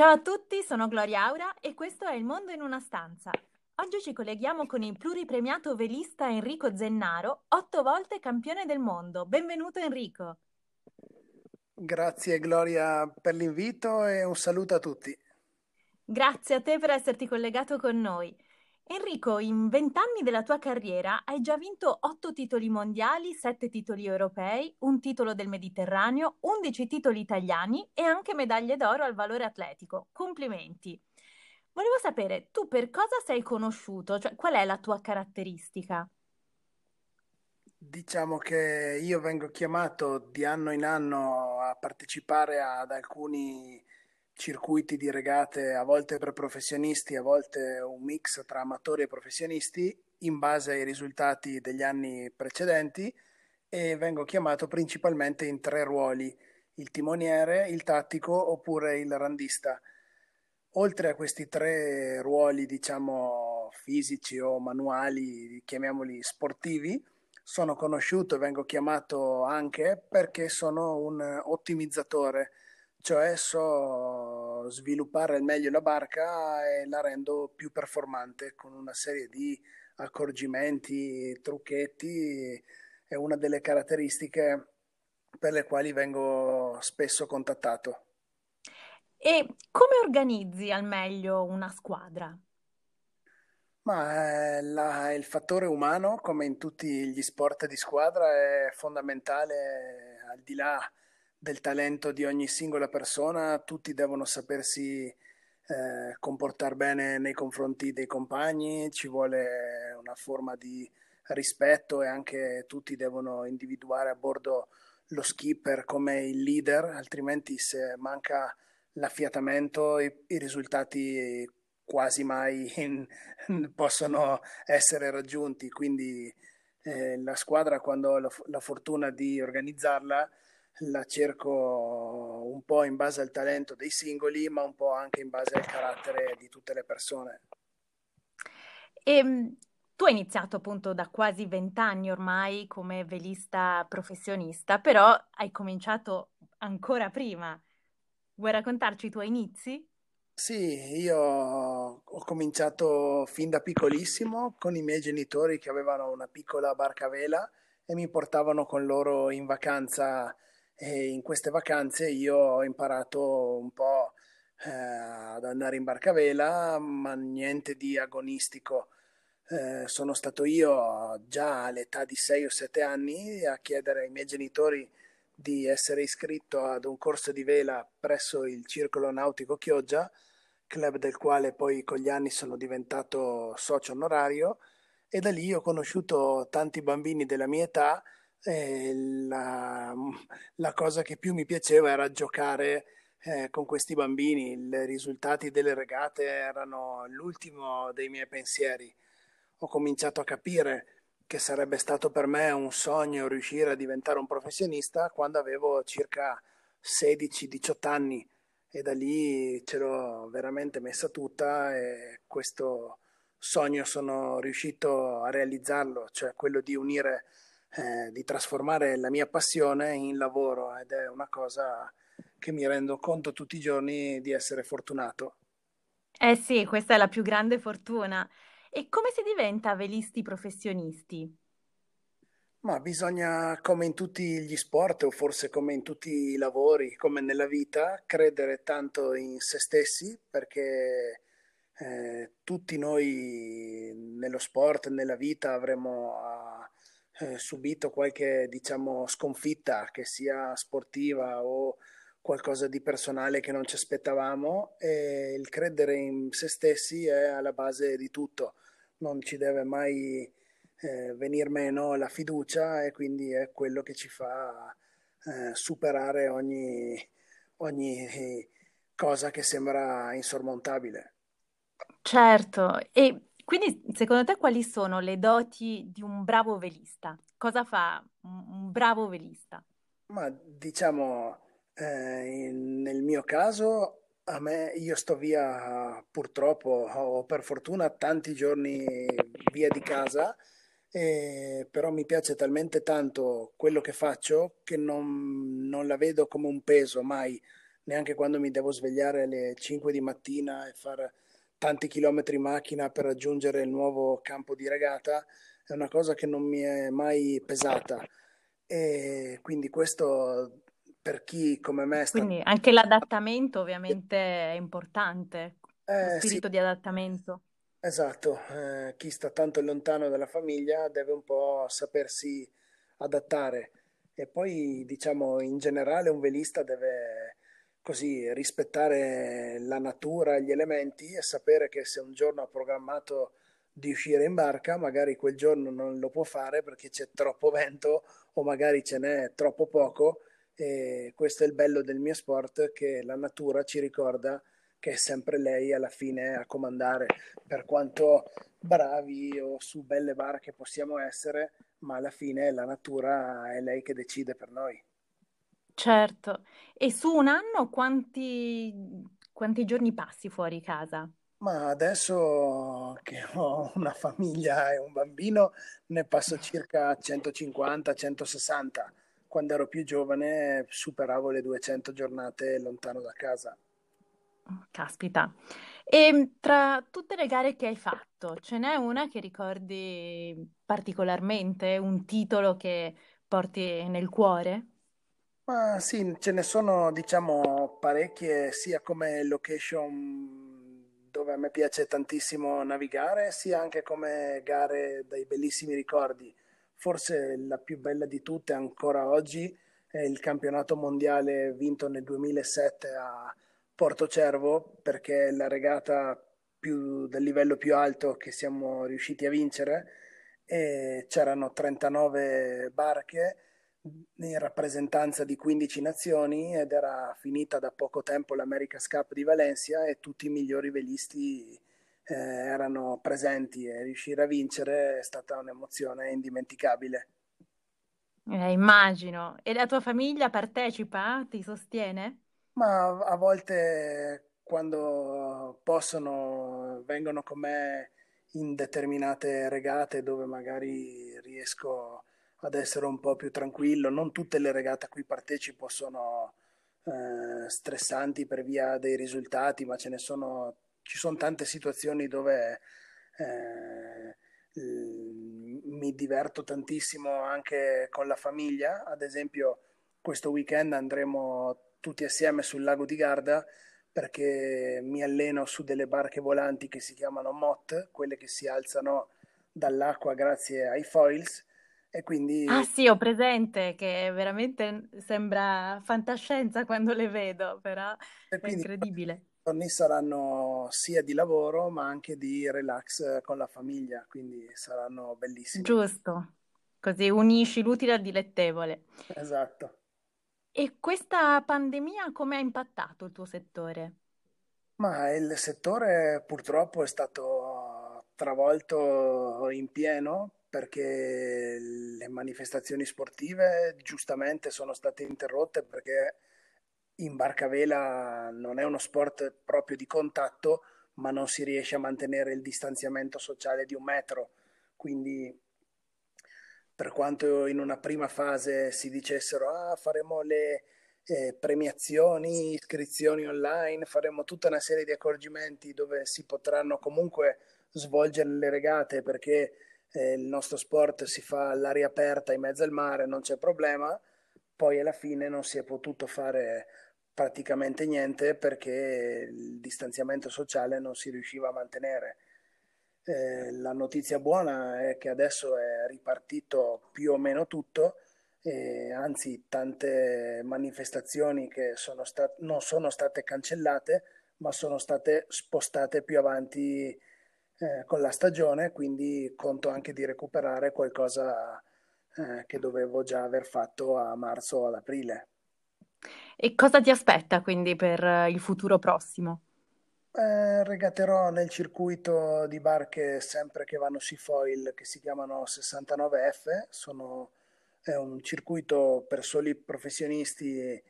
Ciao a tutti, sono Gloria Aura e questo è Il Mondo in una stanza. Oggi ci colleghiamo con il pluripremiato velista Enrico Zennaro, otto volte campione del mondo. Benvenuto Enrico. Grazie Gloria per l'invito e un saluto a tutti. Grazie a te per esserti collegato con noi. Enrico, in vent'anni della tua carriera hai già vinto otto titoli mondiali, sette titoli europei, un titolo del Mediterraneo, undici titoli italiani e anche medaglie d'oro al valore atletico. Complimenti! Volevo sapere, tu per cosa sei conosciuto? Cioè, qual è la tua caratteristica? Diciamo che io vengo chiamato di anno in anno a partecipare ad alcuni circuiti di regate, a volte per professionisti, a volte un mix tra amatori e professionisti, in base ai risultati degli anni precedenti e vengo chiamato principalmente in tre ruoli, il timoniere, il tattico oppure il randista. Oltre a questi tre ruoli, diciamo, fisici o manuali, chiamiamoli sportivi, sono conosciuto e vengo chiamato anche perché sono un ottimizzatore, cioè so sviluppare al meglio la barca e la rendo più performante con una serie di accorgimenti, trucchetti, è una delle caratteristiche per le quali vengo spesso contattato. E come organizzi al meglio una squadra? Ma eh, la- il fattore umano, come in tutti gli sport di squadra, è fondamentale al di là del talento di ogni singola persona, tutti devono sapersi eh, comportare bene nei confronti dei compagni, ci vuole una forma di rispetto e anche tutti devono individuare a bordo lo skipper come il leader, altrimenti se manca l'affiatamento i, i risultati quasi mai in, possono essere raggiunti, quindi eh, la squadra quando ho la, la fortuna di organizzarla la cerco un po' in base al talento dei singoli, ma un po' anche in base al carattere di tutte le persone. E, ehm, tu hai iniziato appunto da quasi vent'anni ormai come velista professionista, però hai cominciato ancora prima. Vuoi raccontarci i tuoi inizi? Sì, io ho cominciato fin da piccolissimo con i miei genitori che avevano una piccola barca a vela e mi portavano con loro in vacanza e in queste vacanze io ho imparato un po' eh, ad andare in barca a vela, ma niente di agonistico. Eh, sono stato io già all'età di 6 o 7 anni a chiedere ai miei genitori di essere iscritto ad un corso di vela presso il Circolo Nautico Chioggia, club del quale poi con gli anni sono diventato socio onorario e da lì ho conosciuto tanti bambini della mia età e la, la cosa che più mi piaceva era giocare eh, con questi bambini. I risultati delle regate erano l'ultimo dei miei pensieri. Ho cominciato a capire che sarebbe stato per me un sogno riuscire a diventare un professionista quando avevo circa 16-18 anni e da lì ce l'ho veramente messa tutta e questo sogno sono riuscito a realizzarlo, cioè quello di unire, eh, di trasformare la mia passione in lavoro ed è una cosa che mi rendo conto tutti i giorni di essere fortunato. Eh sì, questa è la più grande fortuna. E come si diventa velisti professionisti? Ma bisogna, come in tutti gli sport o forse come in tutti i lavori, come nella vita, credere tanto in se stessi perché eh, tutti noi nello sport, nella vita avremo eh, subito qualche, diciamo, sconfitta, che sia sportiva o qualcosa di personale che non ci aspettavamo e il credere in se stessi è alla base di tutto, non ci deve mai eh, venir meno la fiducia e quindi è quello che ci fa eh, superare ogni, ogni cosa che sembra insormontabile. Certo, e quindi secondo te quali sono le doti di un bravo velista? Cosa fa un bravo velista? Ma diciamo, eh, nel mio caso, a me, io sto via purtroppo o per fortuna tanti giorni via di casa, e però mi piace talmente tanto quello che faccio che non, non la vedo come un peso mai neanche quando mi devo svegliare alle 5 di mattina e fare tanti chilometri in macchina per raggiungere il nuovo campo di regata, è una cosa che non mi è mai pesata. E quindi questo per chi come me sta... Quindi anche l'adattamento ovviamente è importante, eh, lo spirito sì. di adattamento. Esatto, eh, chi sta tanto lontano dalla famiglia deve un po' sapersi adattare e poi diciamo in generale un velista deve così rispettare la natura, gli elementi e sapere che se un giorno ha programmato di uscire in barca, magari quel giorno non lo può fare perché c'è troppo vento o magari ce n'è troppo poco e questo è il bello del mio sport che la natura ci ricorda che è sempre lei alla fine a comandare, per quanto bravi o su belle barche possiamo essere, ma alla fine la natura è lei che decide per noi. Certo. E su un anno quanti, quanti giorni passi fuori casa? Ma adesso che ho una famiglia e un bambino, ne passo circa 150-160. Quando ero più giovane superavo le 200 giornate lontano da casa. Caspita. E tra tutte le gare che hai fatto, ce n'è una che ricordi particolarmente, un titolo che porti nel cuore? Ma sì, ce ne sono, diciamo, parecchie, sia come location dove a me piace tantissimo navigare, sia anche come gare dai bellissimi ricordi. Forse la più bella di tutte ancora oggi è il campionato mondiale vinto nel 2007 a Portocervo perché è la regata più, del livello più alto che siamo riusciti a vincere e c'erano 39 barche in rappresentanza di 15 nazioni ed era finita da poco tempo l'America's Cup di Valencia e tutti i migliori velisti eh, erano presenti e riuscire a vincere è stata un'emozione indimenticabile. Eh, immagino. E la tua famiglia partecipa? Ti sostiene? Ma a volte quando possono vengono con me in determinate regate dove magari riesco ad essere un po' più tranquillo. Non tutte le regate a cui partecipo sono eh, stressanti per via dei risultati, ma ce ne sono, ci sono tante situazioni dove eh, mi diverto tantissimo anche con la famiglia. Ad esempio, questo weekend andremo tutti assieme sul lago di Garda perché mi alleno su delle barche volanti che si chiamano MOT, quelle che si alzano dall'acqua grazie ai foils e quindi... Ah sì, ho presente che veramente sembra fantascienza quando le vedo, però è incredibile. I giorni saranno sia di lavoro ma anche di relax con la famiglia, quindi saranno bellissimi. Giusto, così unisci l'utile al dilettevole. Esatto. E questa pandemia come ha impattato il tuo settore? Ma il settore purtroppo è stato travolto in pieno perché le manifestazioni sportive giustamente sono state interrotte perché in barcavela non è uno sport proprio di contatto, ma non si riesce a mantenere il distanziamento sociale di un metro. Quindi per quanto in una prima fase si dicessero ah, faremo le eh, premiazioni, iscrizioni online, faremo tutta una serie di accorgimenti dove si potranno comunque svolgere le regate perché eh, il nostro sport si fa all'aria aperta in mezzo al mare, non c'è problema, poi alla fine non si è potuto fare praticamente niente perché il distanziamento sociale non si riusciva a mantenere. Eh, la notizia buona è che adesso è ripartito più o meno tutto, eh, anzi tante manifestazioni che sono stat- non sono state cancellate, ma sono state spostate più avanti eh, con la stagione, quindi conto anche di recuperare qualcosa eh, che dovevo già aver fatto a marzo o ad aprile. E cosa ti aspetta quindi per il futuro prossimo? Eh, regaterò nel circuito di barche sempre che vanno sui foil che si chiamano 69F, sono, è un circuito per soli professionisti.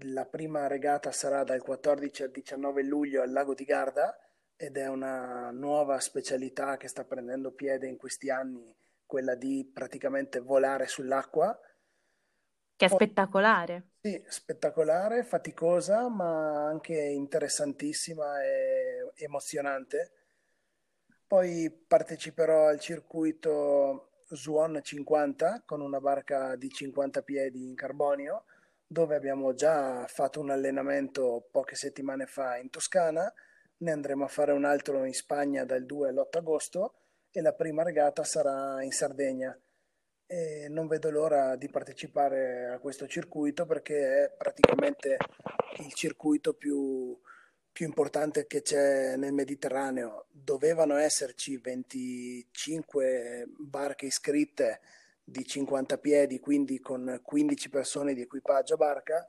La prima regata sarà dal 14 al 19 luglio al lago di Garda ed è una nuova specialità che sta prendendo piede in questi anni, quella di praticamente volare sull'acqua Che è spettacolare. Sì, spettacolare, faticosa, ma anche interessantissima e emozionante. Poi parteciperò al circuito Swan 50 con una barca di 50 piedi in carbonio, dove abbiamo già fatto un allenamento poche settimane fa in Toscana. Ne andremo a fare un altro in Spagna dal 2 all'8 agosto e la prima regata sarà in Sardegna e non vedo l'ora di partecipare a questo circuito perché è praticamente il circuito più, più importante che c'è nel Mediterraneo. Dovevano esserci 25 barche iscritte di 50 piedi, quindi con 15 persone di equipaggio a barca. A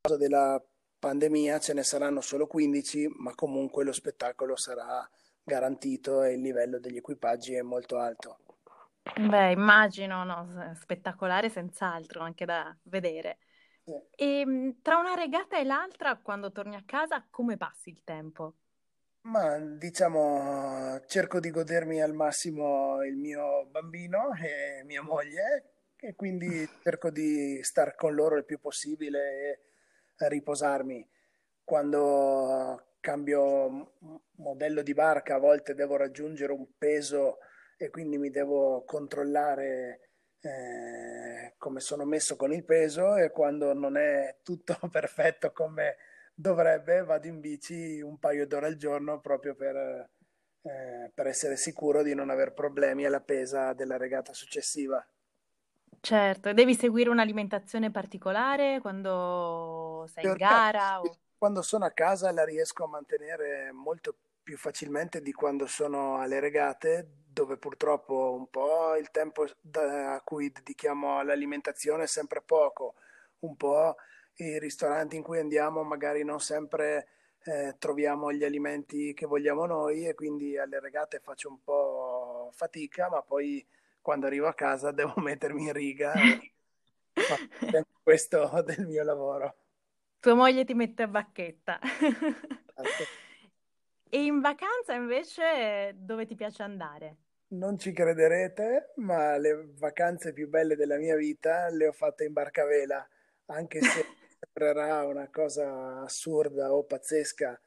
causa della pandemia ce ne saranno solo 15, ma comunque lo spettacolo sarà garantito e il livello degli equipaggi è molto alto. Beh, immagino, no, spettacolare senz'altro, anche da vedere. Sì. E mh, tra una regata e l'altra, quando torni a casa, come passi il tempo? Ma diciamo, cerco di godermi al massimo il mio bambino e mia moglie e quindi cerco di star con loro il più possibile riposarmi. Quando cambio modello di barca, a volte devo raggiungere un peso e quindi mi devo controllare eh, come sono messo con il peso e quando non è tutto perfetto come dovrebbe vado in bici un paio d'ore al giorno proprio per, eh, per essere sicuro di non aver problemi alla pesa della regata successiva. Certo, e devi seguire un'alimentazione particolare quando sei in gara? O... Quando sono a casa la riesco a mantenere molto più facilmente di quando sono alle regate, dove purtroppo un po' il tempo a cui dedichiamo all'alimentazione è sempre poco, un po' i ristoranti in cui andiamo magari non sempre eh, troviamo gli alimenti che vogliamo noi e quindi alle regate faccio un po' fatica, ma poi quando arrivo a casa devo mettermi in riga questo del mio lavoro. Tua moglie ti mette a bacchetta. Esatto. E in vacanza invece dove ti piace andare? Non ci crederete, ma le vacanze più belle della mia vita le ho fatte in barcavela, anche se sembrerà una cosa assurda o pazzesca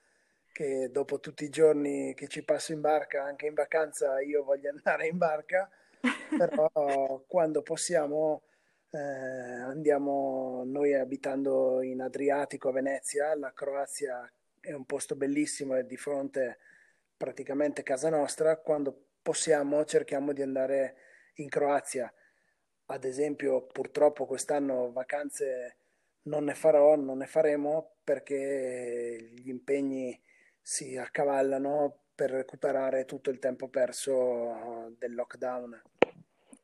che dopo tutti i giorni che ci passo in barca, anche in vacanza, io voglio andare in barca, però quando possiamo eh, andiamo noi abitando in Adriatico, a Venezia, la Croazia è un posto bellissimo, è di fronte praticamente casa nostra, quando possiamo cerchiamo di andare in Croazia. Ad esempio, purtroppo quest'anno vacanze non ne farò, non ne faremo perché gli impegni si accavallano per recuperare tutto il tempo perso del lockdown.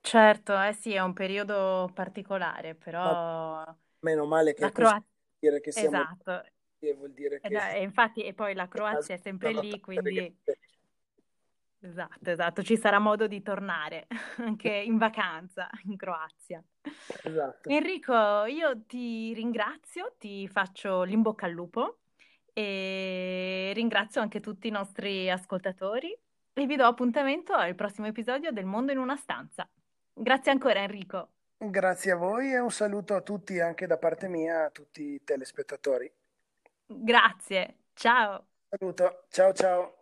Certo, eh sì, è un periodo particolare, però... Ma meno male che, Croazia... dire che siamo esatto e vuol dire che... E infatti, e poi la Croazia è sempre lì, quindi... Esatto, esatto, ci sarà modo di tornare anche in vacanza in Croazia. Esatto. Enrico, io ti ringrazio, ti faccio l'in bocca al lupo e ringrazio anche tutti i nostri ascoltatori e vi do appuntamento al prossimo episodio del Mondo in una stanza. Grazie ancora Enrico. Grazie a voi e un saluto a tutti anche da parte mia, a tutti i telespettatori. Grazie, ciao. Saluto, ciao ciao.